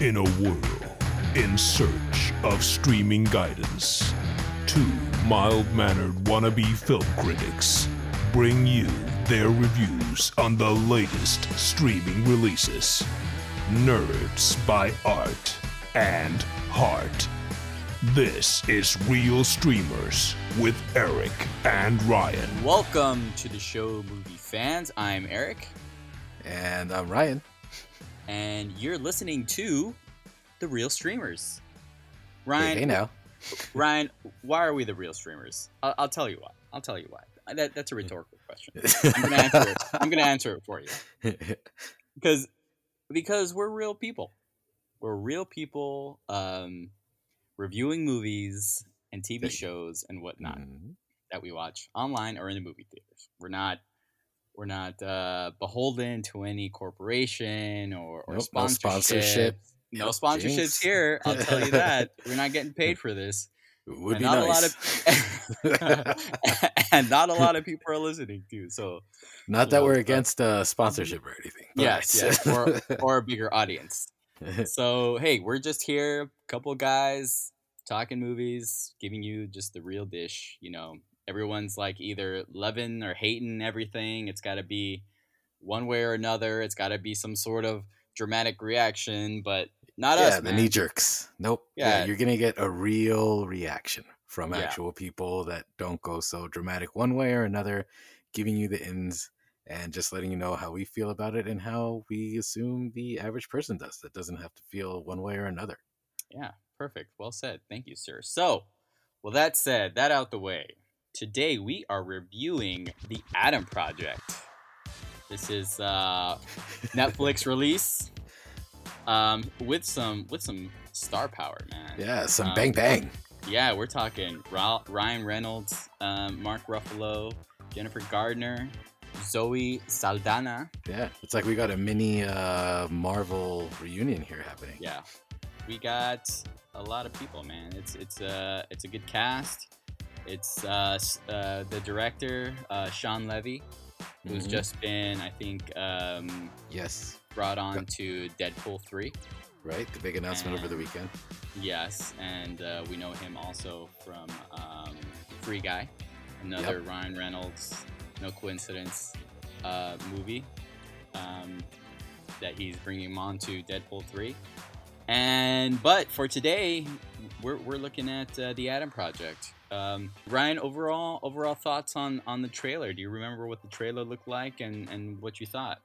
In a world in search of streaming guidance, two mild mannered wannabe film critics bring you their reviews on the latest streaming releases. Nerds by Art and Heart. This is Real Streamers with Eric and Ryan. Welcome to the show, movie fans. I'm Eric, And I'm Ryan. And you're listening to the Real Streamers. Ryan, hey know. Ryan, why are we the Real Streamers? I'll, I'll tell you why. I'll tell you why. That, that's a rhetorical question. I'm gonna answer it. I'm gonna answer it for you because because we're real people. We're real people um, reviewing movies and TV shows and whatnot. Mhm. that we watch online or in the movie theaters. We're not we're not uh, beholden to any corporation or, or Nope, no sponsorship. sponsorship. No sponsorships jinx. here. I'll tell you that. We're not getting paid for this. It would and be not nice. a lot of and not a lot of people are listening to. So Not that we're but- against uh, sponsorship or anything. but- yes, yes, or or a bigger audience. So hey, we're just here, a couple guys talking movies, giving you just the real dish. You know, everyone's like either loving or hating everything. It's got to be one way or another. It's got to be some sort of dramatic reaction, but not yeah, us, Yeah, the knee jerks. Nope. Yeah. Yeah. you're gonna get a real reaction from Yeah. actual people that don't go so dramatic one way or another, giving you the ins and just letting you know how we feel about it and how we assume the average person does. That doesn't have to feel one way or another. Yeah, perfect. Well said. Thank you, sir. So, well, that said, that out the way. Today we are reviewing the Adam Project. This is uh, Netflix release um, with some with some star power, man. Yeah, some Um, bang bang. Yeah, we're talking Ra- Ryan Reynolds, um, Mark Ruffalo, Jennifer Gardner, Zoe Saldana. Yeah, it's like we got a mini uh, Marvel reunion here happening. Yeah, we got a lot of people, man. It's it's a it's a good cast. It's uh, uh, the director uh, Shawn Levy, who's Mhm. just been I think um, yes, brought on to Deadpool three. right. The big announcement over the weekend. Yes, and uh, we know him also from um, Free Guy, another Ryan Reynolds, no coincidence, uh, movie um, that he's bringing him on to Deadpool 3. And but for today, we're, we're looking at uh, the Adam Project. Um, Ryan, overall overall thoughts on on the trailer? Do you remember what the trailer looked like and and what you thought?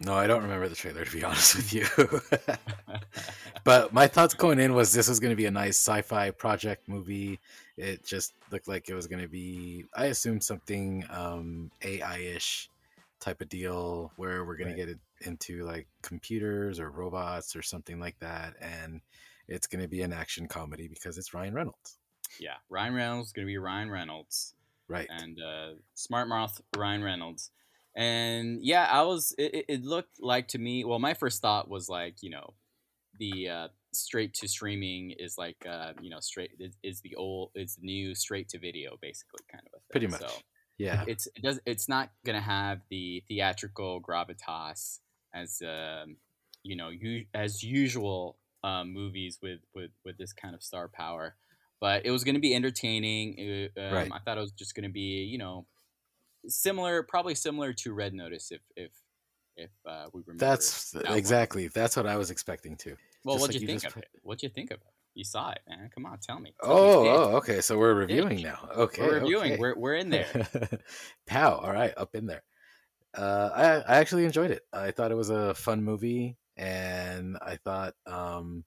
No, I don't remember the trailer to be honest with you. but my thoughts going in was this was going to be a nice sci-fi project movie. It just looked like it was going to be, I assumed something um, AI-ish type of deal where we're going Right. to get it into like computers or robots or something like that, and it's going to be an action comedy because it's Ryan Reynolds, yeah, Ryan Reynolds is gonna be Ryan Reynolds. right? and uh, smart mouth Ryan Reynolds. And yeah, I was. It, it- it looked like to me. Well, my first thought was like, you know, the uh, straight to streaming is like, uh, you know, straight is, is the old, is the new straight to video, basically, kind of a thing. Pretty much. So yeah, it's it does it's not gonna have the theatrical gravitas as um, you know, you, as usual um, movies with with with this kind of star power. But it was gonna be entertaining. It, um, Right. I thought it was just gonna be you know similar, probably similar to Red Notice if if if uh, we remember. that's that one. exactly that's what I was expecting too. Well, what'd like you you think of it? What'd you think of it? You saw it, man. Come on, tell me. Tell Oh, me. Oh, okay. So we're reviewing now. Okay, We're reviewing. okay. We're we're in there. Pow! All right, up in there. Uh, I I actually enjoyed it. I thought it was a fun movie, and I thought um,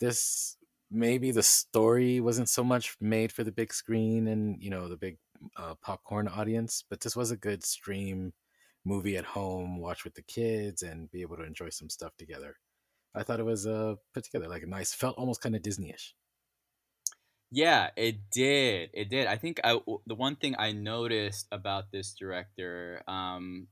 this maybe the story wasn't so much made for the big screen and you know the big uh, popcorn audience, but this was a good stream movie at home, watch with the kids, and be able to enjoy some stuff together. I thought it was uh, put together like a nice, felt almost kind of Disney-ish. Yeah, it did. It did. I think I the one thing I noticed about this director, um,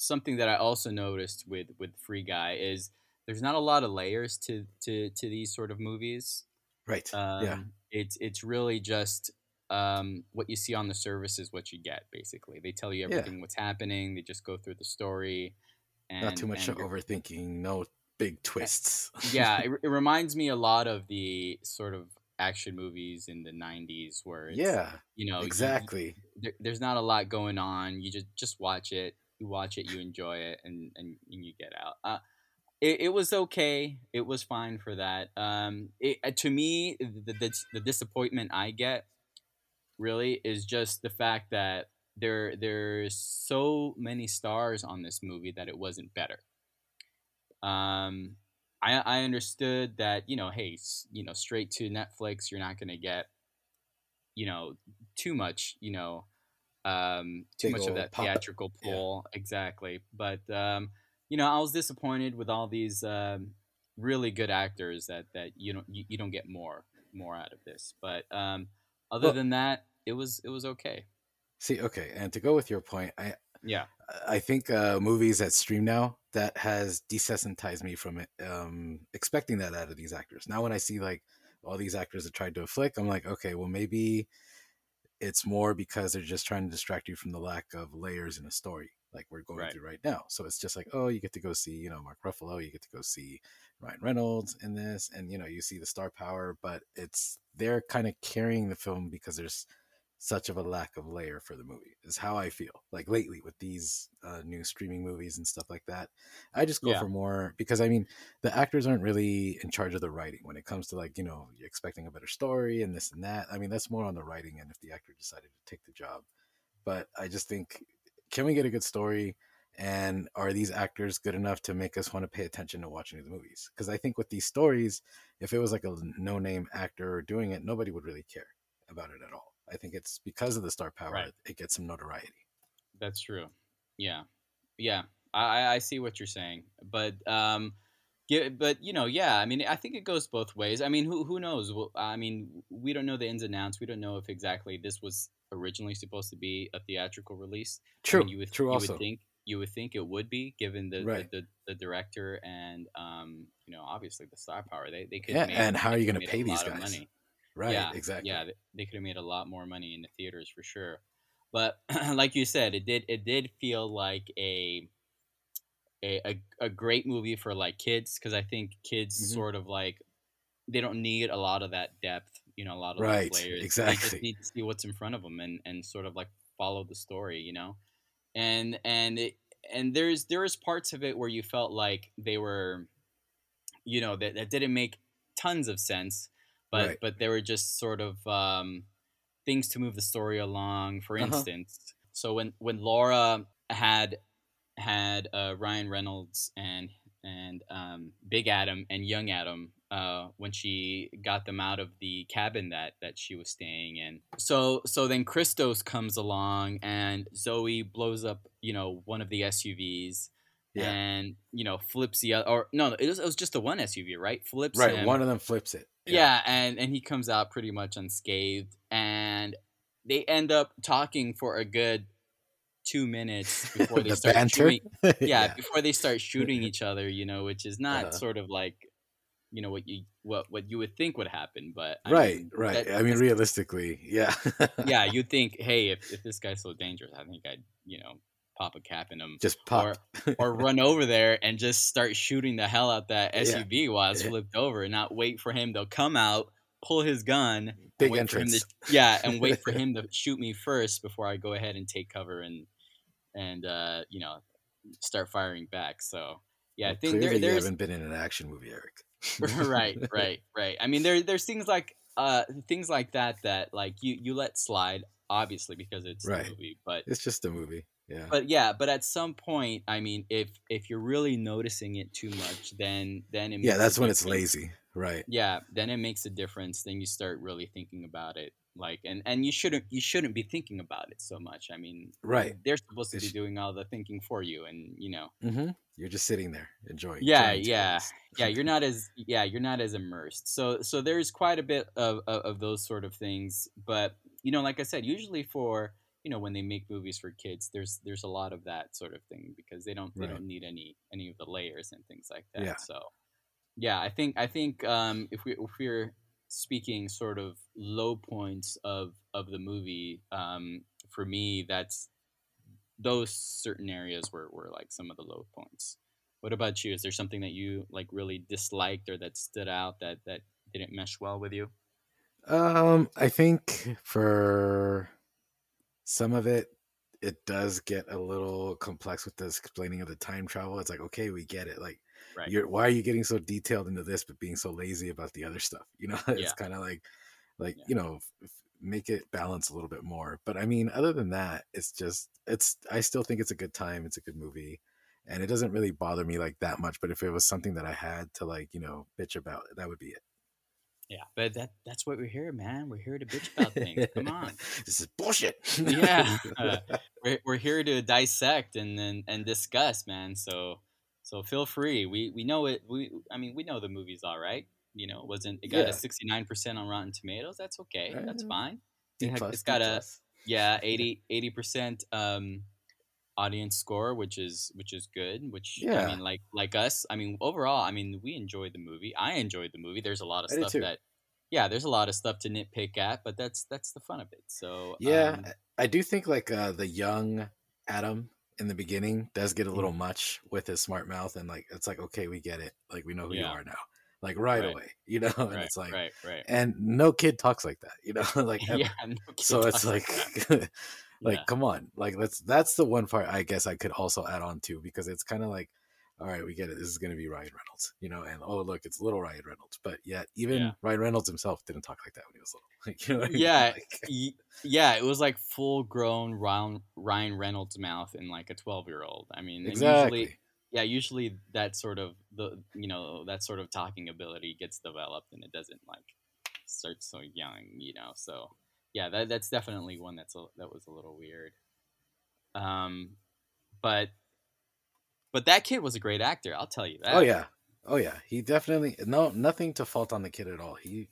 something that I also noticed with with Free Guy is there's not a lot of layers to to to these sort of movies. Right. Um, yeah. It's it's really just um, what you see on the surface is what you get. Basically, they tell you Yeah. everything what's happening. They just go through the story. And, Not too much overthinking. No big twists. yeah, it, it reminds me a lot of the sort of action movies in the 90s where yeah, you know, you- exactly. there, there's not a lot going on. You just just watch it. You watch it. You enjoy it, and and, and you get out. Uh, it, it was okay. It was fine for that. Um, it, uh, to me, the, the the disappointment I get really is just the fact that there there's so many stars on this movie that it wasn't better. Um, I I understood that you know, hey, you know, straight to Netflix, you're not gonna get, you know, too much, you know, um, too much of that pop- theatrical yeah. pull. Exactly, but um, you know, I was disappointed with all these um, really good actors that that you don't you, you don't get more more out of this. But um, other Well- than that, it was it was okay. See, okay, and to go with your point, I Yeah, I think uh, movies that stream now that has desensitized me from it, um, expecting that out of these actors. Now, when I see like all these actors that tried to flick, I'm like, okay, well maybe it's more because they're just trying to distract you from the lack of layers in a story, like we're going Right. through right now. So it's just like, oh, you get to go see, you know, Mark Ruffalo, you get to go see Ryan Reynolds in this, and you know, you see the star power, but it's they're kind of carrying the film because there's such of a lack of layer for the movie is how i feel like lately with these uh, new streaming movies and stuff like that i just go Yeah. for more because i mean the actors aren't really in charge of the writing when it comes to like you know you're expecting a better story and this and that i mean that's more on the writing and if the actor decided to take the job but i just think can we get a good story and are these actors good enough to make us want to pay attention to watching the movies because i think with these stories if it was like a no name actor doing it nobody would really care about it at all i think it's because of the star power Right. it gets some notoriety That's true. Yeah, yeah. I I- I see what you're saying, but um, yeah, but you know, yeah. I mean, I think it goes both ways. I mean, who who knows? Well, I mean, we don't know the ins and outs. We don't know if exactly this was originally supposed to be a theatrical release. I true mean, you would true you also would think you would think it would be given the Right. the, the, the director and um you know obviously the star power they they could Yeah, and how are you going to pay these guys? Right yeah, exactly Yeah, they could have made a lot more money in the theaters for sure. But like you said, it did it did feel like a a a, a great movie for like kids because I think kids Mhm. sort of like they don't need a lot of that depth, you know, a lot of Right, layers. They exactly. just need to see what's in front of them and and sort of like follow the story, you know. And and it and there's there is parts of it where you felt like they were you know that, that didn't make tons of sense but Right. but they were just sort of um, things to move the story along for Uh-huh. instance so when when laura had had uh, ryan reynolds and and um, big adam and young adam uh, when she got them out of the cabin that that she was staying in so so then christos comes along and zoe blows up you know one of the suvs yeah. and you know flips the other or no it was, it was just the one suv right? Flips right him. one of them flips it. Yeah. and and he comes out pretty much unscathed and they end up talking for a good two minutes before they the start banter? shooting yeah, before they start shooting each other you know which is not Uh-huh. sort of like you know what you what what you would think would happen but I right mean, right. that- i mean realistically yeah. Yeah you'd think hey if, if this guy's so dangerous i think i'd you know pop a cap in him just pop or run over there and just start shooting the hell out that Yeah. SUV while it's Yeah. flipped over and not wait for him to come out, pull his gun, big wait for him entrance to, yeah, and wait for him to shoot me first before I go ahead and take cover and and uh, you know start firing back. So yeah, I think there, you haven't been in an action movie eric right, right, right. I mean, there there's things like uh things like that that like you you let slide obviously because it's Right. the movie, but it's just a movie yeah but yeah but at some point i mean if if you're really noticing it too much then then it yeah that's when it's lazy right yeah then it makes a difference then you start really thinking about it like and and you shouldn't you shouldn't be thinking about it so much i mean Right. they're supposed to be doing all the thinking for you and you know mm-hmm. you're just sitting there enjoying Yeah, yeah, yeah you're not as yeah you're not as immersed so so there's quite a bit of, of of those sort of things but you know like i said usually for you know when they make movies for kids there's there's a lot of that sort of thing because they don't they don't need any any of the layers and things like that Yeah. so yeah i think i think um if we if we're speaking sort of low points of of the movie um for me that's those certain areas were, were like some of the low points What about you? Is there something that you like really disliked or that stood out that that didn't mesh well with you? Um, I think for some of it, it does get a little complex with the explaining of the time travel. It's like, okay, we get it. Like, Right. you're why are you getting so detailed into this, but being so lazy about the other stuff? You know, it's Yeah. kind of like, like Yeah. you know, make it balance a little bit more. But I mean, other than that, it's just, it's. I still think it's a good time. It's a good movie. And it doesn't really bother me like that much. But if it was something that I had to like, you know, bitch about, that would be it. Yeah, but that that's what we're here, man. We're here to bitch about things. Come on. this is bullshit. Yeah. we're, we're here to dissect and then and discuss, man. So so feel free. We we know it. We I mean we know the movie's all right. You know, it wasn't it got Yeah. a sixty nine percent on Rotten Tomatoes? That's okay. That's Uh, fine. It, has got a yeah 80 percent um audience score, which is which is good. Which yeah. I Yeah. mean, like like us. I mean, overall, I mean, we enjoyed the movie. I enjoyed the movie. There's a lot of I stuff that yeah, there's a lot of stuff to nitpick at, but that's that's the fun of it. So Yeah, um, I do think like uh, the young Adam in the beginning does get a little much with his smart mouth, and like it's like okay, we get it, like we know who you are now, like right, Right. away, you know, and right, it's like, right, right. and no kid talks like that, you know, like yeah, no so it's like. Like Yeah. come on, like that's that's the one part I guess I could also add on to because it's kind of like. All right, we get it. This is going to be Ryan Reynolds, you know, and oh look, it's little Ryan Reynolds. But yet, even Yeah. Ryan Reynolds himself didn't talk like that when he was little. Like, you know I mean? Yeah, Like- yeah, it was like full grown Ryan Ryan Reynolds mouth in like a twelve year old. I mean, exactly. usually, yeah, usually that sort of the you know that sort of talking ability gets developed, and it doesn't like start so young, you know. So yeah, that that's definitely one that's a, that was a little weird. Um, but but that kid was a great actor. I'll tell you that. Oh yeah, oh yeah. He definitely no nothing to fault on the kid at all. He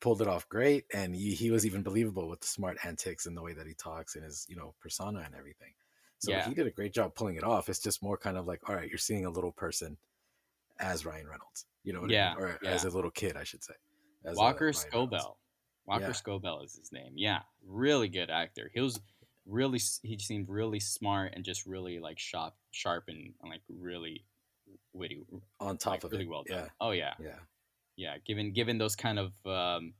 pulled it off great, and he, he was even believable with the smart antics and the way that he talks and his you know persona and everything. So Yeah. he did a great job pulling it off. It's just more kind of like, all right, you're seeing a little person as Ryan Reynolds. You know what Yeah, I mean? Or yeah. as a little kid, I should say. As, Walker Ryan Reynolds. Walker Yeah. Scobell is his name. Yeah, really good actor. He was really he seemed really smart and just really like sharp, sharp and, and like really witty. on top like, of really it. well done. Yeah, Oh yeah, yeah, yeah. Given given those kind of um,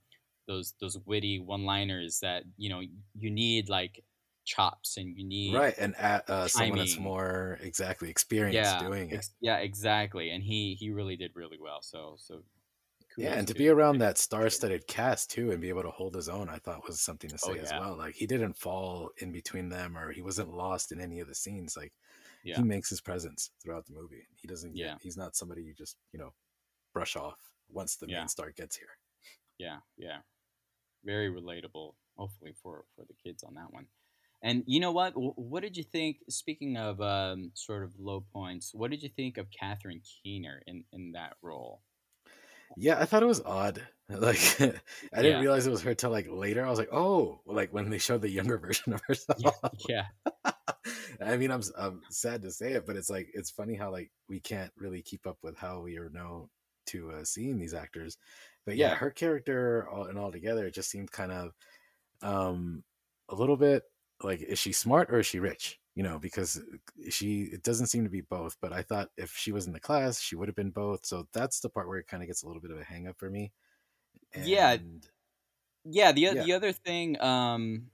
those those witty one liners that you know you need like chops and you need right. And at, uh, someone that's more exactly experienced yeah doing it. ex- yeah exactly and he he really did really well so so Yeah, and to be around that star-studded cast too, and be able to hold his own, I thought was something to Oh, say as well. Like he didn't fall in between them, or he wasn't lost in any of the scenes. Like Yeah. he makes his presence throughout the movie. He doesn't. Yeah. he's not somebody you just you know brush off once the Yeah. main star gets here. yeah yeah very relatable hopefully for for the kids on that one and you know what what did you think speaking of um, sort of low points what did you think of catherine keener in in that role Yeah, I thought it was odd. Like I didn't realize it was her till like later. I was like, oh, like when they showed the younger version of herself. yeah yeah I mean, I'm I'm sad to say it, but it's like it's funny how like we can't really keep up with how we are now to uh, seeing these actors. But yeah, Yeah. her character all, and all together, it just seemed kind of um a little bit like is she smart or is she rich? You know, because she it doesn't seem to be both. But I thought if she was in the class, she would have been both. So that's the part where it kind of gets a little bit of a hang up for me. Yeah, And- yeah the, Yeah. the other thing um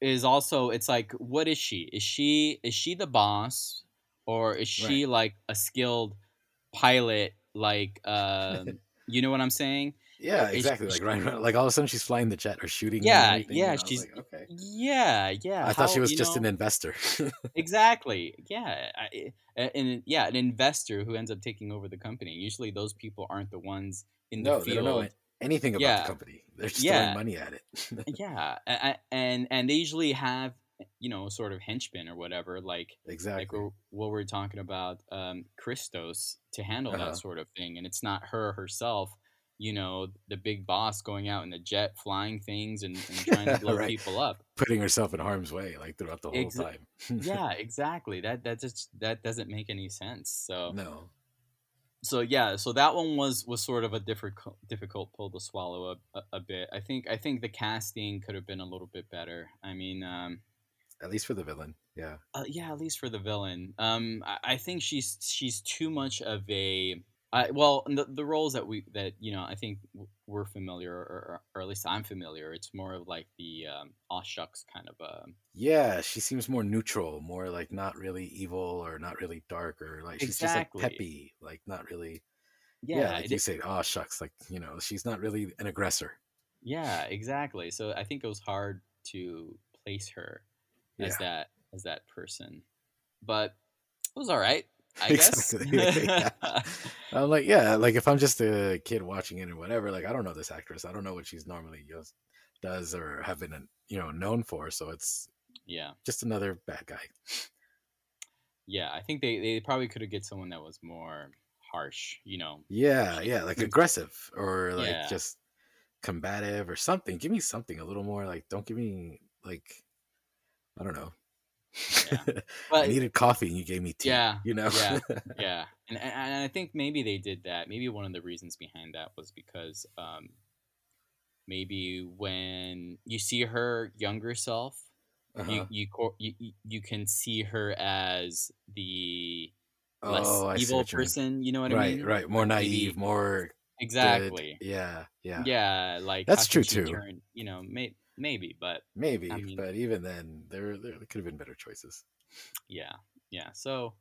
is also it's like what is she is she is she the boss or is she like a skilled pilot like um you know what i'm saying Yeah, exactly. Like she- right, right, like all of a sudden she's flying the jet or shooting. and Yeah, everything, yeah, and she's- like, okay. yeah yeah I thought she was just know- an investor. exactly yeah I- a- and yeah an investor who ends up taking over the company usually those people aren't the ones in the no, they field don't know anything about Yeah. the company. They're just Yeah. throwing money at it. yeah a- a- and and they usually have you know sort of henchmen or whatever like like exactly. we're, what we're talking about um christos to handle Uh-huh. that sort of thing and it's not her herself you know the big boss going out in the jet flying things and, and trying to blow Right. people up Putting herself in harm's way, like throughout the whole Exa- time. yeah exactly that that just that doesn't make any sense so no. so yeah so that one was was sort of a difficult difficult pull to swallow a, a, a bit i think i think the casting could have been a little bit better i mean um at least for the villain. Yeah. Uh, yeah, at least for the villain. Um, I, I think she's she's too much of a. I, well, the, the roles that we that you know I think we're familiar, or, or at least I'm familiar. It's more of like the um, aw shucks kind of a. Yeah, she seems more neutral, more like not really evil or not really dark or like she's Exactly. just like peppy, like not really. Yeah, Yeah, like you is- say, oh ah shucks, like you know, she's not really an aggressor. yeah, exactly. So I think it was hard to place her as Yeah. that as that person, but it was all right. I guess. Exactly, yeah. I'm like, yeah, like if I'm just a kid watching it or whatever, like I don't know this actress. I don't know what she's normally does or have been you know known for. So it's yeah. just another bad guy. Yeah, I think they, they probably could have get someone that was more harsh, you know. Yeah, yeah, like aggressive or like Yeah. just combative or something. Give me something a little more like don't give me like I don't know. Yeah. I needed coffee and you gave me tea. Yeah, You know? yeah. yeah, and, and I think maybe they did that. Maybe one of the reasons behind that was because um, maybe when you see her younger self, Uh-huh. you you, you you can see her as the less oh, evil what you person. You know what I right, mean? right. Right. More Maybe- naive, more good. Exactly. Yeah, yeah. Yeah, like That's true, too. turn- you know, may, maybe, but Maybe, I mean- but even then, there there could have been better choices. yeah yeah so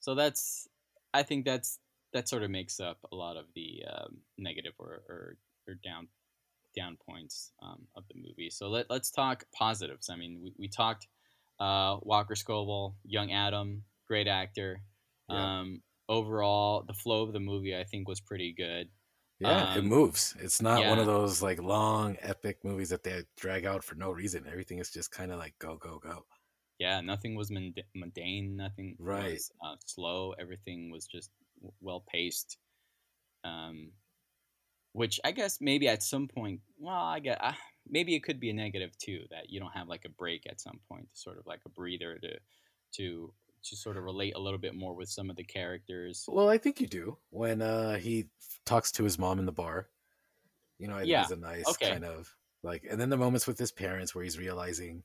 so that's i think that's that sort of makes up a lot of the um, negative or, or or down down points um, of the movie so let, let's talk positives i mean we, we talked uh, walker scobell young adam great actor Yeah. um, overall the flow of the movie i think was pretty good Yeah, it Um, moves. It's not one of those like long epic movies that they drag out for no reason. Everything is just kind of like go go go. yeah nothing was mund- mundane nothing Right. was uh, slow everything was just w- well paced um which i guess maybe at some point well i guess uh, maybe it could be a negative too that you don't have like a break at some point sort of like a breather to to to sort of relate a little bit more with some of the characters Well, I think you do when uh he talks to his mom in the bar. You know, I think Yeah, it's a nice okay. kind of like, and then the moments with his parents where he's realizing,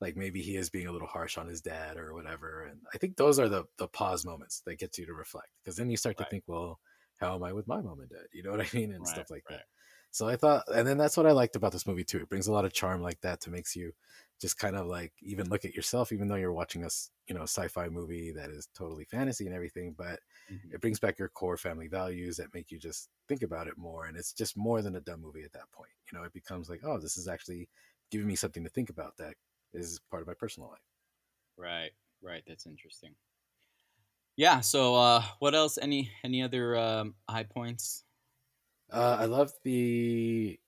like maybe he is being a little harsh on his dad or whatever. And I think those are the the pause moments that get you to reflect because then you start to think, well, how am I with my mom and dad? You know what I mean, and Right, stuff like right. that. So I thought, and then that's what I liked about this movie too. It brings a lot of charm like that to makes you just kind of like even look at yourself, even though you're watching a you know sci-fi movie that is totally fantasy and everything, but Mhm. it brings back your core family values that make you just think about it more and it's just more than a dumb movie at that point. You know it becomes like oh this is actually giving me something to think about that is part of my personal life. Right right that's interesting. Yeah so uh what else? Any any other um high points uh, i love the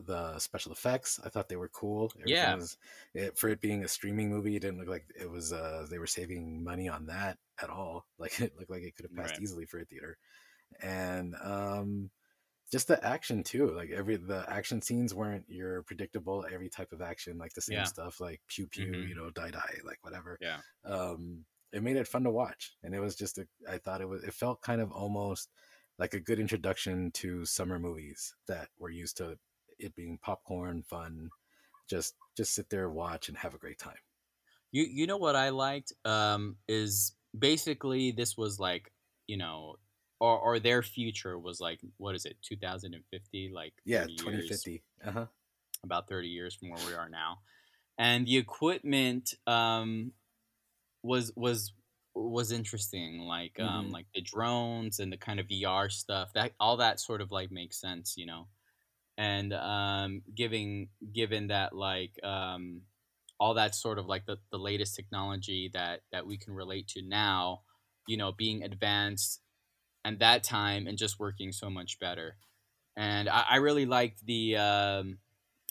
the special effects i thought they were cool Everything Yeah. was, it, for it being a streaming movie it didn't look like it was uh they were saving money on that at all like it looked like it could have passed Right. easily for a theater and um just the action too like every the action scenes weren't your predictable every type of action like the same Yeah. stuff like pew pew Mhm. you know die die like whatever yeah um it made it fun to watch and it was just a, i thought it was it felt kind of almost like a good introduction to summer movies that were used to it being popcorn fun just just sit there watch and have a great time. You you know what I liked um, is basically this was like you know or or their future was like what is it 2050 like yeah 30 years, 2050 uh-huh. about 30 years from where we are now. And the equipment um, was was was interesting like um, Mhm. like the drones and the kind of VR stuff that all that sort of like makes sense you know and um, giving given that like um, all that sort of like the, the latest technology that that we can relate to now you know being advanced and that time and just working so much better and i, I really liked the um,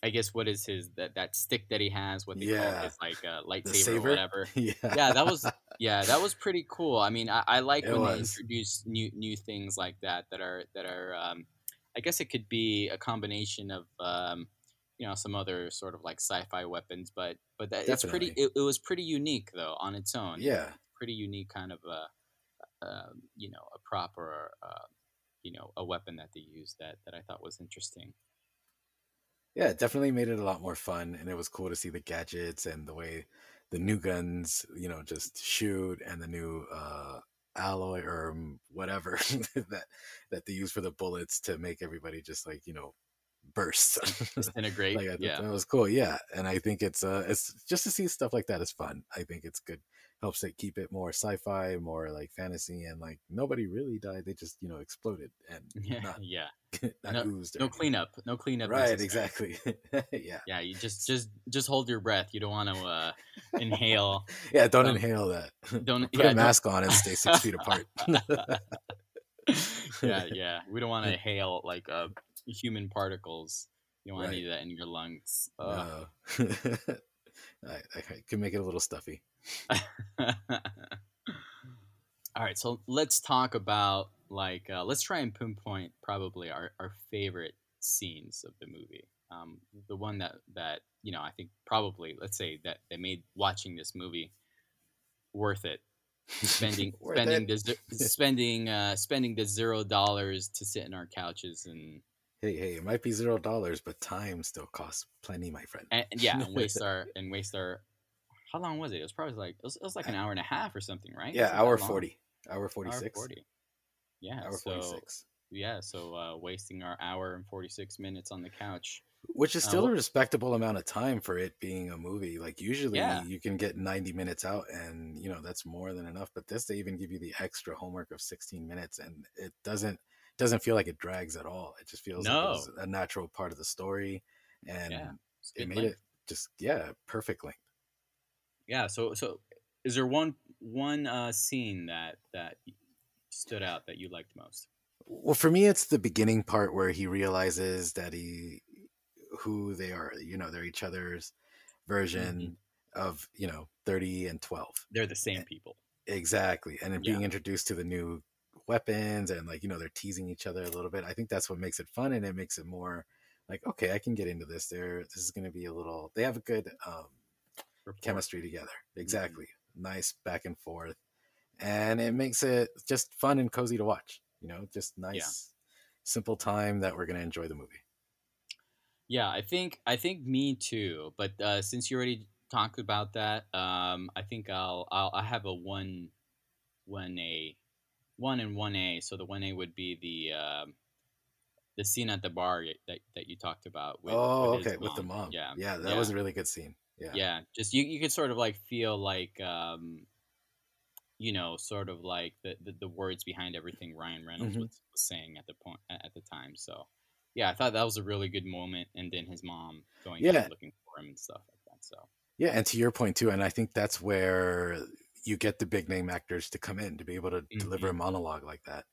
i guess what is his that, that stick that he has what they call Yeah. it is like a the lightsaber or whatever? Yeah. Yeah that was yeah that was pretty cool. I mean i, I like It when they introduce new new things like that that are that are um, i guess it could be a combination of um, you know some other sort of like sci-fi weapons but but that, it's pretty it, it was pretty unique though on its own. Yeah. pretty unique kind of a um, you know a prop or uh, you know a weapon that they used that that i thought was interesting yeah it definitely made it a lot more fun and it was cool to see the gadgets and the way the new guns, you know, just shoot, and the new uh, alloy or um, whatever that that they use for the bullets to make everybody just like you know burst disintegrate. like yeah, that was cool. Yeah, and I think it's uh it's just to see stuff like that is fun. I think it's good. Helps it keep it more sci-fi, more like fantasy, and like nobody really died. They just you know exploded and yeah, not yeah. not No- oozed. No anything. cleanup. No cleanup. Right, necessary. exactly. yeah, Yeah, you just just just hold your breath. You don't want to uh, inhale. yeah. Don't Um, inhale that. Don't Put yeah, a mask on and stay six feet apart. yeah, yeah. We don't want to inhale like uh, human particles. You don't want Right. any of that in your lungs. Uh, No. I, I can make it a little stuffy. All right, so let's talk about like uh, let's try and pinpoint probably our, our favorite scenes of the movie. Um, the one that that you know I think probably let's say that that made watching this movie worth it. Spending Worth spending it. the spending uh, spending the zero dollars to sit in our couches and, Hey, hey, it might be zero dollars, but time still costs plenty, my friend. and yeah and waste our and waste our how long was it? It was probably like it was, it was like an hour and a half or something, right? yeah, Was it that hour forty, hour forty six. Hour 40. Yeah, hour so forty six, yeah, so uh, wasting our hour and 46 minutes on the couch. which is Uh, still a respectable amount of time for it being a movie. Like usually, Yeah. you can get ninety minutes out, and you know that's more than enough. But this, they even give you the extra homework of sixteen minutes, and it doesn't doesn't feel like it drags at all. It just feels like it was a natural part of the story, and Yeah, it made length. it just yeah perfect length. Yeah, so so is there one one uh, scene that that stood out that you liked most? Well, for me, it's the beginning part where he realizes that he who they are. You know, they're each other's version of you know thirty and twelve. They're the same people. Exactly, and then Yeah. being introduced to the new weapons and like you know they're teasing each other a little bit. I think that's what makes it fun, and it makes it more like okay, I can get into this. There, this is going to be a little. They have a good um, Rapport. chemistry together. Mm-hmm. Exactly, nice back and forth, and it makes it just fun and cozy to watch. You know, just nice, simple time that we're going to enjoy the movie. Yeah, I think I think me too. But uh, since you already talked about that, um, I think I'll, I'll I have a one one A one and one A. So the one A would be the um, the scene at the bar that that you talked about. With, oh, his okay, with the mom. Yeah, yeah, that yeah. was a really good scene. Yeah, yeah just you, you could sort of like feel like um you know sort of like the the, the words behind everything ryan reynolds Mhm. was, was saying at the point at the time so yeah i thought that was a really good moment and then his mom going Yeah. looking for him and stuff like that so Yeah, and to your point too, and I think that's where you get the big name actors to come in to be able to deliver a monologue like that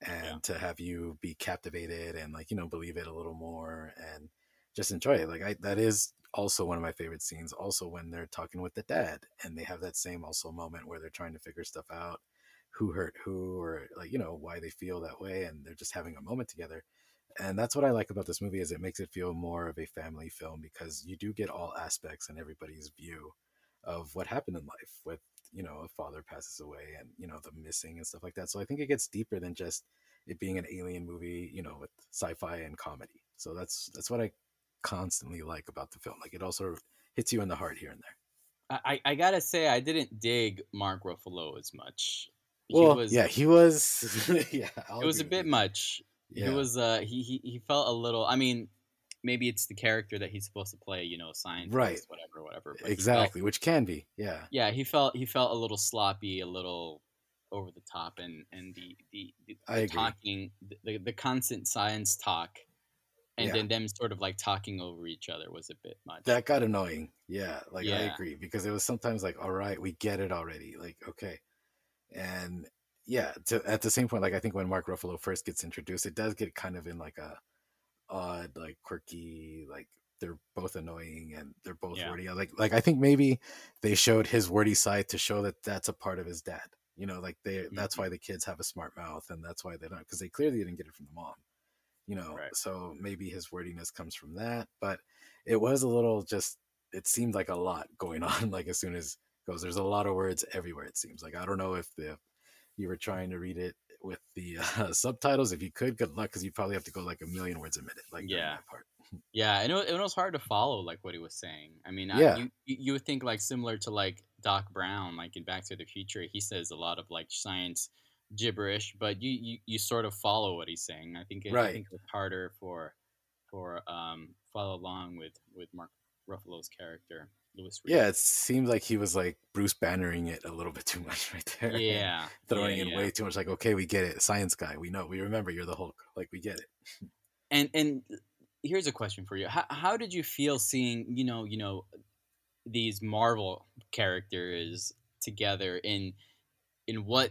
and Yeah. to have you be captivated and like, you know, believe it a little more and just enjoy it. Like I that is also one of my favorite scenes also when they're talking with the dad and they have that same also moment where they're trying to figure stuff out who hurt who or like, you know, why they feel that way and they're just having a moment together and that's what I like about this movie is it makes it feel more of a family film because you do get all aspects and everybody's view of what happened in life with you know a father passes away and you know the missing and stuff like that so I think it gets deeper than just it being an alien movie you know with sci-fi and comedy so that's that's what I constantly like about the film like it also hits you in the heart here and there I, I gotta say I didn't dig Mark Ruffalo as much. well he was, yeah he was yeah I'll it was a bit you. much. yeah He was uh he, he he felt a little. I mean, maybe it's the character that he's supposed to play. You know, scientist, Right. whatever, whatever. but he felt- exactly which can be yeah yeah, he felt he felt a little sloppy, a little over the top, and and the the, the, the talking, the, the constant science talk, and Yeah. then them sort of like talking over each other was a bit much. that got annoying yeah like i agree because it was sometimes like all right we get it already like okay and yeah to, at the same point like i think when mark ruffalo first gets introduced it does get kind of in like a odd like quirky like they're both annoying and they're both Yeah. wordy like like i think maybe they showed his wordy side to show that that's a part of his dad you know like they that's Mhm. why the kids have a smart mouth and that's why they don't because they clearly didn't get it from the mom you know Right. so maybe his wordiness comes from that but it was a little just it seemed like a lot going on like as soon as it goes there's a lot of words everywhere it seems like i don't know if the you were trying to read it with the uh, subtitles if you could good luck because you probably have to go like a million words a minute like Yeah. that part Yeah, and it, wa- it was hard to follow like what he was saying. I mean, Yeah. you you you would think like similar to like Doc Brown, like in Back to the Future, he says a lot of like science gibberish, but you you, you sort of follow what he's saying. I think it, I think it's harder for for um follow along with with Mark Ruffalo's character, Louis. Reed. Yeah, it seems like he was like Bruce Bannering it a little bit too much right there. yeah, throwing yeah, in yeah. way too much. Like, okay, we get it, science guy. We know, we remember you're the Hulk. Like, we get it. And and here's a question for you: How how did you feel seeing you know you know these Marvel characters together in in what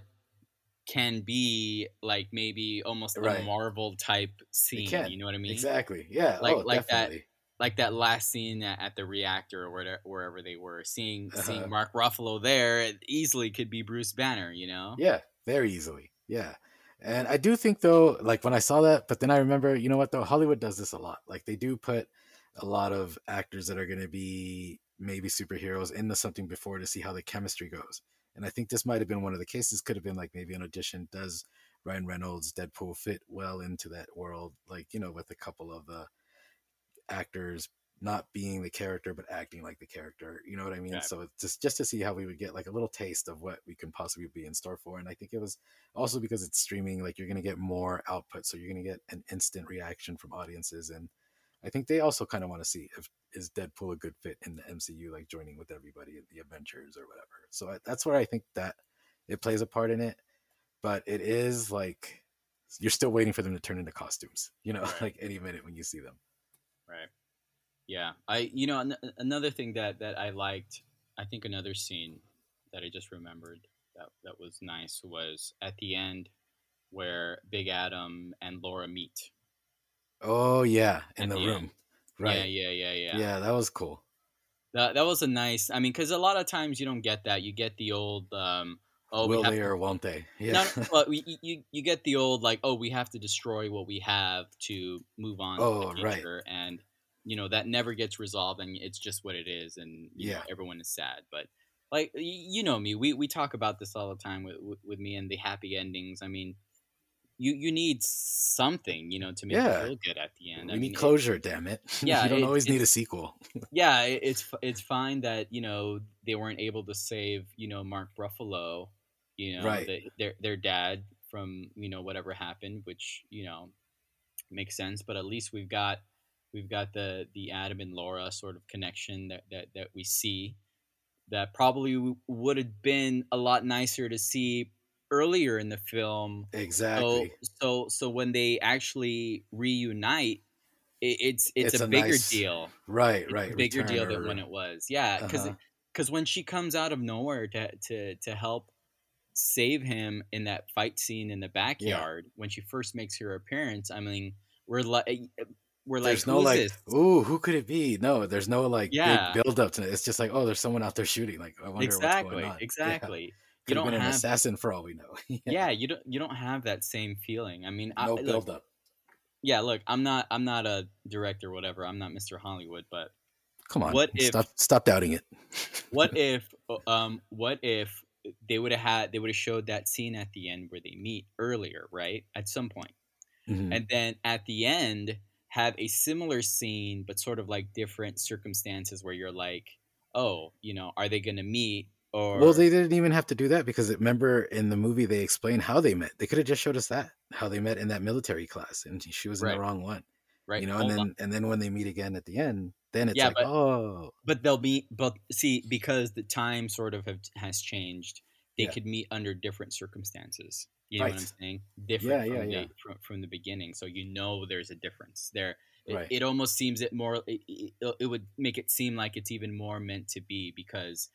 can be like maybe almost Right. a Marvel type scene? You know what I mean? Exactly. Yeah. Like- oh, like that- Like that last scene at, at the reactor or wherever, wherever they were, seeing Uh-huh. seeing Mark Ruffalo there it easily could be Bruce Banner. You know? Yeah, very easily. Yeah. And I do think though, like when I saw that, but then I remember, you know what though, Hollywood does this a lot. Like they do put a lot of actors that are going to be maybe superheroes into something before to see how the chemistry goes. And I think this might have been one of the cases. Could have been like maybe an audition. Does Ryan Reynolds Deadpool fit well into that world? Like you know, with a couple of the actors not being the character but acting like the character. You know what I mean? Yeah. So just just to see how we would get like a little taste of what we can possibly be in store for. And I think it was also because it's streaming, like you're gonna get more output, so you're gonna get an instant reaction from audiences. And I think they also kind of want to see if is Deadpool a good fit in the MCU, like joining with everybody in the Avengers or whatever. So I, that's where I think that it plays a part in it. But it is like you're still waiting for them to turn into costumes, you know, Right. like any minute when you see them. Right. Yeah. I you know an- another thing that that I liked, I think another scene that I just remembered that that was nice was at the end where Big Adam and Laura meet. Oh yeah, in the the room, end. right? Yeah, yeah, yeah, yeah. yeah, that was cool. That that was a nice. I mean, because a lot of times you don't get that. You get the old. um Oh, Will they to- or won't they? Yeah, No, well, we, you- you get the old like, oh, we have to destroy what we have to move on Oh, right. and you know that never gets resolved, and it's just what it is, and you know, Yeah. everyone is sad. But like you know me, we we talk about this all the time with, with me and the happy endings. I mean, you you need something, you know, to make Yeah. you feel good at the end. we I need mean, it- closure. damn it! Yeah, you don't it- always need a sequel. yeah, it- it's it's fine that you know they weren't able to save you know Mark Ruffalo, you know, Right. the, their their dad from you know whatever happened, which you know makes sense. But at least we've got we've got the the Adam and Laura sort of connection that that that we see. That probably would have been a lot nicer to see earlier in the film Exactly. so so so when they actually reunite, it, it's it's, It's a, a bigger nice deal. right, right. a bigger deal than when it was. Yeah, because Uh-huh. when she comes out of nowhere to to to help save him in that fight scene in the backyard when she first makes her appearance, I mean, we're like we're like there's no like, this? ooh, who could it be? No, there's no like Yeah. big build up to it. It's just like, oh, there's someone out there shooting. Like, I wonder what's going on. Yeah. exactly. Could You don't been an have assassin for all we know. yeah. you don't you don't have that same feeling. I mean, I, no look, up. yeah, look, I'm not I'm not a director, whatever. I'm not Mr. Hollywood, but Come on, what if- stop, stop doubting it. what if um what if they would have had they would have showed that scene at the end where they meet earlier right at some point Mhm. and then at the end have a similar scene but sort of like different circumstances where you're like oh you know are they gonna meet or Well, they didn't even have to do that because remember in the movie they explain how they met. They could have just showed us that how they met in that military class, and she was in Right. the wrong one. right You know, and hold on. then and then when they meet again at the end, then it's Yeah, like, but- oh, but they'll be, but see because the time sort of have, has changed they Yeah. could meet under different circumstances you know what i'm saying different Yeah, from, yeah, the. From, from the beginning so you know there's a difference there it, Right. it almost seems it more it, it, it would make it seem like it's even more meant to be because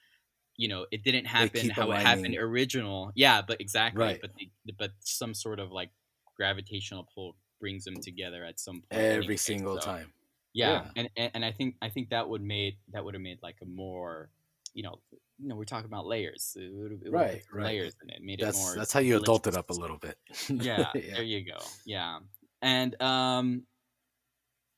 you know it didn't happen how it happened original yeah but exactly Right. but they, but some sort of like gravitational pull brings them together at some point every anyway, single so- time. yeah, Yeah. And, and I think I think that would made that would have made like a more you know you know we're talking about layers it would it Right, right. layers in it made it That's more that's how you adult it up a little bit. yeah, there you go yeah and um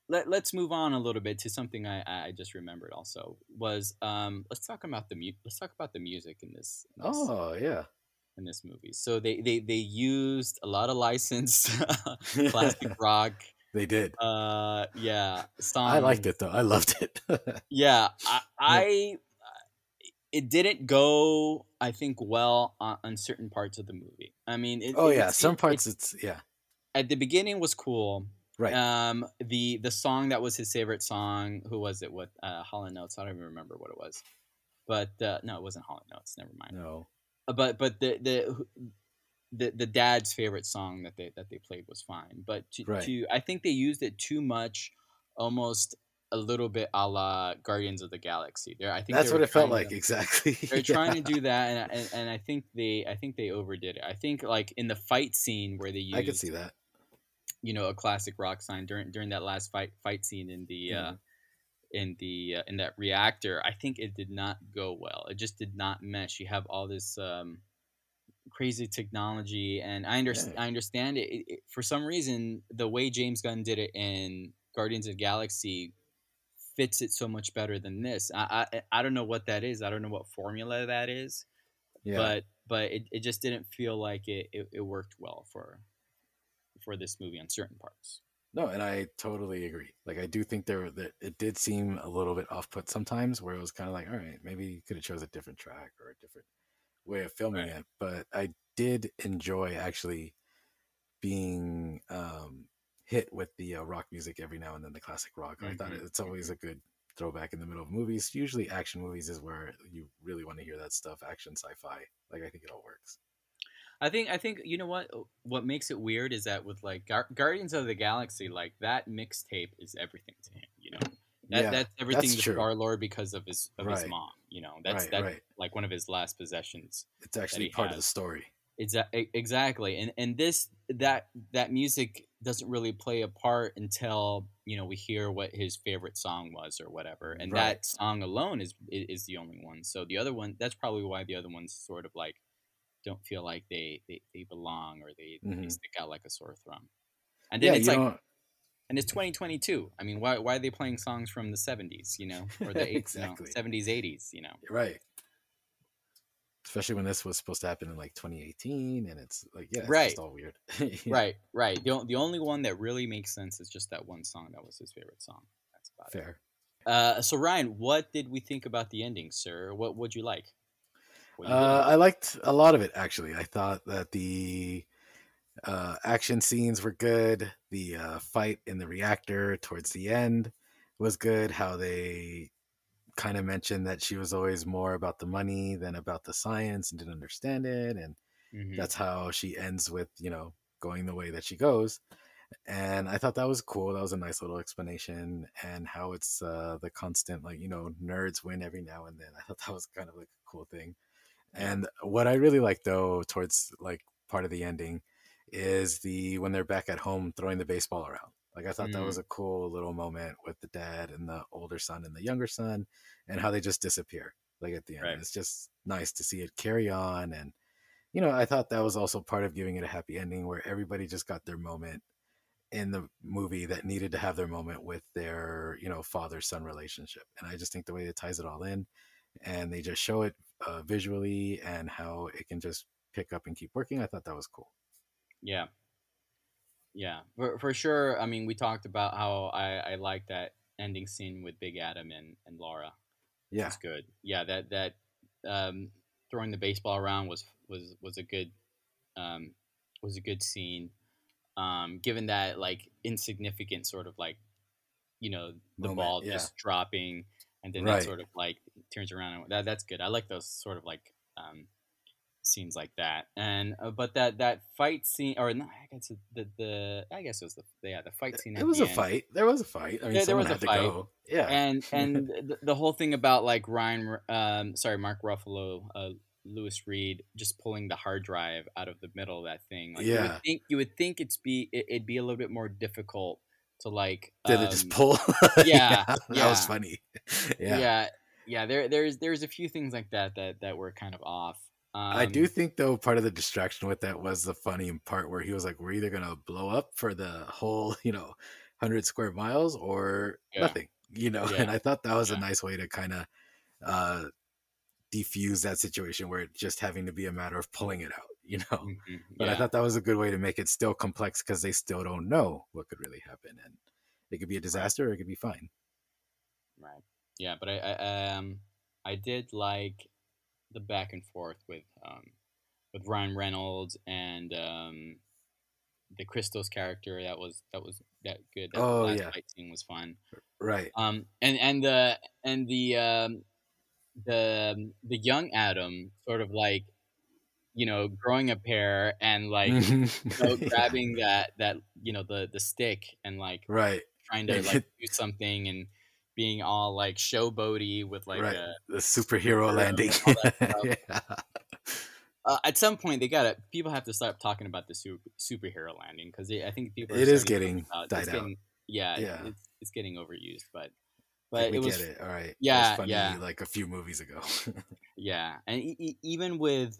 let, let's move on a little bit to something I, I just remembered also was um let's talk about the mu- let's talk about the music in this, in this Oh yeah. in this movie so they they they used a lot of licensed classic rock They did. Uh, yeah, song. I liked it though. I loved it. Yeah, I, I it didn't go. I think well on, on certain parts of the movie. I mean, it, oh it- yeah, it- some parts it's yeah. at the beginning was cool. Right. Um, the the song that was his favorite song. Who was it? What uh, Hall and Oates? I don't even remember what it was. But uh, no, it wasn't Hall and Oates. Never mind. no. Uh, But but the the the the dad's favorite song that they that they played was fine. But to, Right. to I think they used it too much, almost a little bit a la Guardians of the Galaxy. There, I think That's what it felt like to- exactly. they're trying to do that, and, I- and and I think they I think they overdid it. I think like in the fight scene where they used I could see that. You know a classic rock sign during during that last fight fight scene in the uh, in the uh, in that reactor. I think it did not go well. It just did not mesh. You have all this um, crazy technology, and I understand. Yeah. I understand it. It- it- For some reason, the way James Gunn did it in Guardians of the Galaxy fits it so much better than this. I I, I don't know what that is. I don't know what formula that is Yeah. but but it, it just didn't feel like it, it, it worked well for for this movie on certain parts No, and I totally agree. Like I do think there that it did seem a little bit off put sometimes where it was kind of like, all right, maybe you could have chose a different track or a different way of filming Right. it. But I did enjoy actually being um hit with the uh, rock music every now and then the classic rock. I thought Mhm, it's always a good throwback in the middle of movies. Usually action movies is where you really want to hear that stuff, action sci-fi. Like I think it all works. I think i think you know what uh, what makes it weird is that with like Gar- guardians of the galaxy like that mixtape is everything to him you know that, yeah, that's everything that's to star lord because of his of his mom you know that's right, that's right. like one of his last possessions It's actually part of the has. story. Exa- exactly and and this that that music doesn't really play a part until you know we hear what his favorite song was or whatever and Right. that song alone is is the only one so the other one that's probably why the other ones sort of like don't feel like they they, they belong or they, they Mhm. stick out like a sore thumb and then Yeah, it's like don't and it's 2022 i mean why, why are they playing songs from the 70s you know or the Exactly. you know, 70s 80s you know Right. Especially when this was supposed to happen in like 2018, and it's like, yeah, it's Right. all weird. Yeah. right right the, the only one that really makes sense is just that one song that was his favorite song that's about it Fair. Uh, so Ryan, what did we think about the ending, sir? What would you like? Uh. I liked a lot of it actually. I thought that the uh, action scenes were good. The uh, fight in the reactor towards the end was good. How they kind of mentioned that she was always more about the money than about the science and didn't understand it, and Mhm. that's how she ends with you know going the way that she goes and i thought that was cool that was a nice little explanation and how it's uh the constant like you know nerds win every now and then i thought that was kind of like a cool thing and what i really like though towards like part of the ending is the when they're back at home throwing the baseball around like i thought that mm. was a cool little moment with the dad and the older son and the younger son and how they just disappear like at the end Right. it's just nice to see it carry on and you know, I thought that was also part of giving it a happy ending where everybody just got their moment in the movie that needed to have their moment with their, you know, father son relationship. And I just think the way it ties it all in and they just show it uh, visually and how it can just pick up and keep working, I thought that was cool. yeah, yeah, for, for sure. I mean, we talked about how I, I like that ending scene with Big Adam and, and Laura. Yeah. It's good. Yeah, that that um, throwing the baseball around was was was a good um, was a good scene. Um, given that like insignificant sort of like you know the Moment, ball yeah. just dropping and then Right. that sort of like turns around and that that's good. I like those sort of like um, scenes like that. And uh, but that that fight scene or not, I guess the the I guess it was the yeah the fight scene. It was a end. fight. There was a fight. I mean, Yeah, there was a fight. Yeah. and and the, the whole thing about like Ryan, um, sorry, Mark Ruffalo, uh, Louis Reed, just pulling the hard drive out of the middle of that thing. Like, you Yeah. would think you would think it's be it, it'd be a little bit more difficult to like. Did it just um, pull? yeah, that was funny. Yeah. Yeah. Yeah, There, there's there's a few things like that that that were kind of off. Um, I do think though part of the distraction with that was the funny part where he was like, "We're either gonna blow up for the whole, you know, hundred square miles or Yeah. nothing," you know. Yeah. And I thought that was Yeah. a nice way to kind of uh, defuse that situation where it just having to be a matter of pulling it out, you know. Mhm, But I thought that was a good way to make it still complex because they still don't know what could really happen, and it could be a disaster or it could be fine. right. Yeah, but I, I um I did like the back and forth with um with Ryan Reynolds and um the Christos character. That was that was that good. That Oh, last yeah. fight scene was fun. Right. Um and and the and the um the the young Adam sort of like you know growing a pair and like you know, Yeah. grabbing that that you know the the stick and like Right. trying to like do something and being all like showboaty with like right. a, the superhero landing. and all that stuff. yeah. uh, at some point they gotta people have to start talking about the super, superhero landing because I think people are It is getting about- died out. getting, yeah Yeah. It's, it's getting overused but but we it was get it. All right. Yeah, yeah. like a few movies ago. yeah and e- e- even with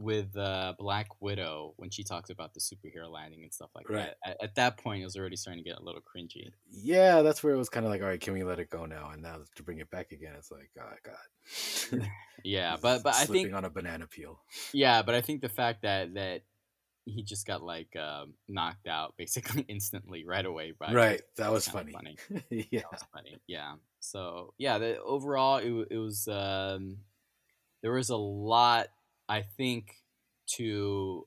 with uh, Black Widow when she talks about the superhero landing and stuff like Right. that at, at that point it was already starting to get a little cringy yeah, that's where it was kind of like, all right, can we let it go now? And now to bring it back again, it's like, oh god. yeah but but I think on a banana peel. Yeah, but I think the fact that that he just got like um, knocked out basically instantly right away. By right. That was funny. funny. yeah. That was funny. Yeah. So yeah, the overall it, it was um, there was a lot I think to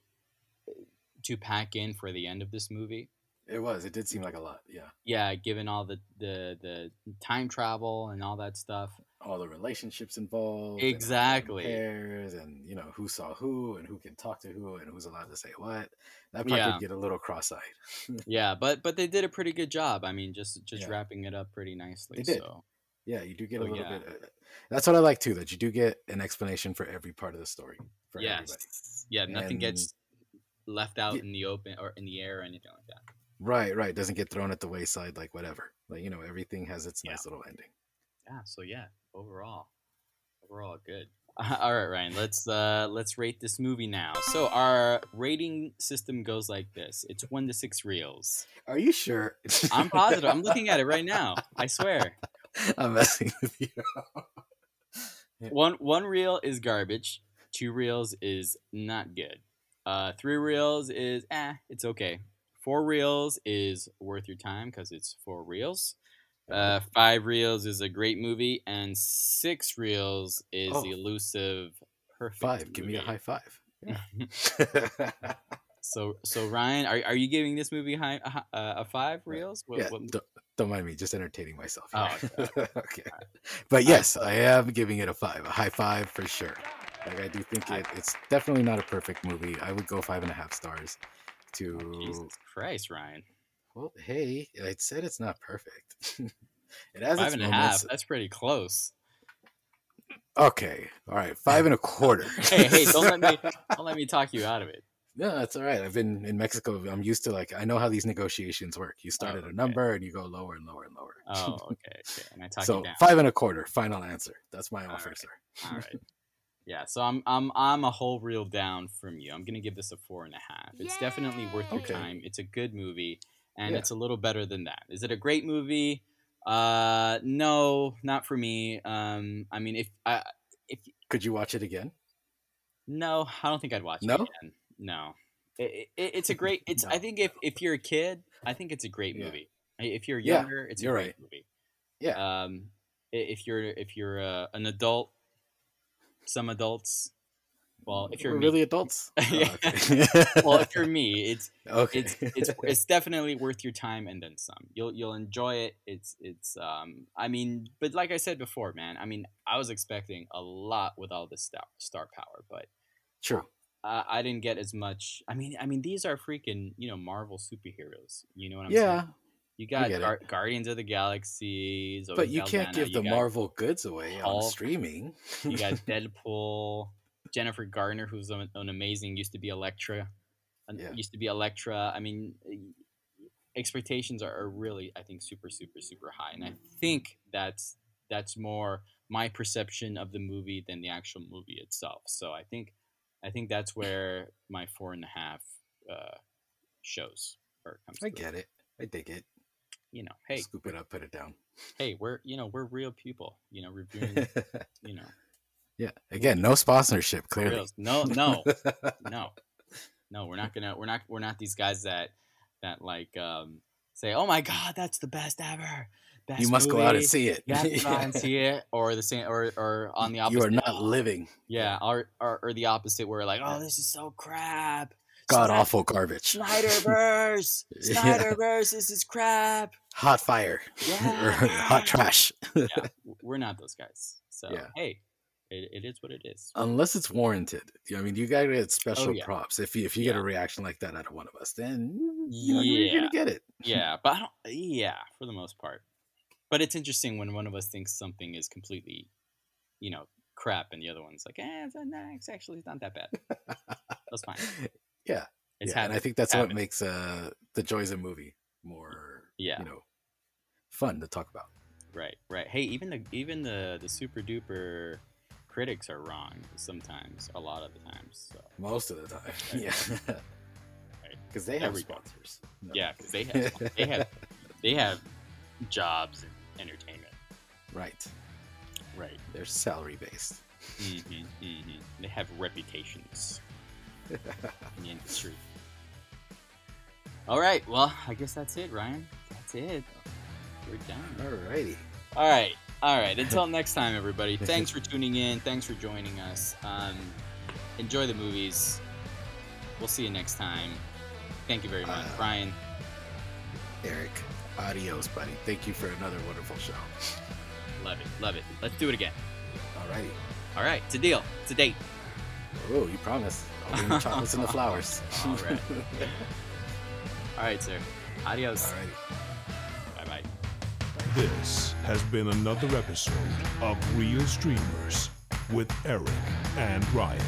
to pack in for the end of this movie. It was. It did seem like a lot. Yeah. Yeah, given all the the the time travel and all that stuff. All the relationships involved. and Exactly. Pairs and you know who saw who and who can talk to who and who's allowed to say what. That part Yeah. could get a little cross-eyed. Yeah, but but they did a pretty good job. I mean, just just Yeah. wrapping it up pretty nicely. They did. So Yeah, you do get a Oh, little yeah. bit. That's what I like too. That you do get an explanation for every part of the story for everybody. yes, yeah, nothing gets left out Ye- in the open or in the air or anything like that. Right, right. Doesn't get thrown at the wayside like whatever. Like you know, everything has its Yeah. nice little ending. Yeah. So yeah, overall, overall good. All right, Ryan. Let's uh let's rate this movie now. So our rating system goes like this: it's one to six reels. Are you sure? I'm positive. I'm looking at it right now. I swear. I'm messing with you. One one reel is garbage. Two reels is not good. Uh, three reels is eh, it's okay. Four reels is worth your time because it's four reels. Uh, five reels is a great movie, and six reels is Oh. the elusive perfect. five. Give me a high five. So so Ryan, are, are you giving this movie high, a, uh, a five reels? What- yeah, what- don't, mind me. Just entertaining myself. Oh, okay, okay. But yes, I am giving it a five. A high five for sure. Like I do think it, it's definitely not a perfect movie. I would go five and a half stars. To oh, Jesus Christ, Ryan, well, hey, I said it's not perfect. it has five its and a half. That's pretty close. Okay, all right, five and a quarter. Hey hey, don't let me don't let me talk you out of it. No, that's all right. I've been in Mexico. I'm used to like I know how these negotiations work. You start Oh, at a okay. number and you go lower and lower and lower. Oh, okay, okay. And I talk so five and a quarter. Final answer. That's my All offer, right. sir. All right. Yeah, so I'm I'm I'm a whole reel down from you. I'm gonna give this a four and a half. It's definitely worth your Okay. time. It's a good movie, and Yeah. it's a little better than that. Is it a great movie? Uh, no, not for me. Um, I mean, if I if Could you watch it again? no, I don't think I'd watch No? it again. No, it, it, it's a great. It's I think if if you're a kid, I think it's a great Yeah. movie. If you're Yeah, younger, it's a you're great right. movie. Yeah. Um, if you're if you're uh, an adult, some adults. Well, if you're me, really adults. Yeah. Oh, well, if you're me, it's okay. it's it's it's definitely worth your time and then some. You'll you'll enjoy it. It's it's um I mean, but like I said before, man, I mean, I was expecting a lot with all this star star power, but true. Uh, I didn't get as much. I mean, I mean, these are freaking you know Marvel superheroes. You know what I'm saying? Yeah, You got. Gar- Guardians of the Galaxy, Zoe but you can't give the you got- Marvel goods away on streaming. You got Deadpool, Jennifer Gardner, who's an, an amazing, used to be Elektra, Yeah. used to be Elektra. I mean, expectations are, are really, I think, super, super, super high, and I think that's that's more my perception of the movie than the actual movie itself. So I think, I think that's where my four and a half uh, shows or comes. I through. get it. I dig it. You know, hey, Scoop it up, put it down. hey, we're you know we're real people. You know, reviewing. you know, yeah. Again, no sponsorship. Clearly. No, no, no. no, we're not gonna. We're not. We're not these guys that that like um, say, "Oh my God, that's the best ever." Best you must go out and see it. You have to go out and see it, or the same, or or on the opposite. you are not "Oh, living. Yeah, or, or or the opposite, where like, oh, this is so crap. God Snyder- awful garbage. Snyderverse, Yeah. Snyderverse, this is crap. Hot fire. Yeah. hot trash. Yeah, we're not those guys. So Yeah. hey, it, it is what it is. Unless it's warranted. I mean, you gotta get oh, special Oh, yeah. props. If you if you get a reaction like that out of one of us, then you know, you're gonna get it. yeah, but I don't, yeah, for the most part. But it's interesting when one of us thinks something is completely, you know, crap, and the other one's like, eh, it's, not- it's actually not that bad. That's fine. Yeah. It's yeah, and I think that's what makes uh the joys of movie more Yeah. you know fun to talk about. Right, right. Hey, even the even the the super duper critics are wrong sometimes. A lot of the times. So Most of the time. Right. Yeah. Right. Because they have Everybody. sponsors. No. yeah, because they have they have they have jobs in entertainment. Right. Right. They're salary based. hmm hmm They have reputations in the industry. All right. Well, I guess that's it, Ryan. That's it. We're done. All righty. All right. All right. Until next time, everybody. Thanks for tuning in. Thanks for joining us. Um, enjoy the movies. We'll see you next time. Thank you very much, Uh, Brian. Eric. Adios, buddy. Thank you for another wonderful show. Love it. Love it. Let's do it again. Alrighty. All right. It's a deal. It's a date. Oh, you promised. I'll bring the chocolates and the flowers. All right. All right, sir. Adios. Alrighty. Bye bye. This has been another episode of Real Streamers with Eric and Ryan.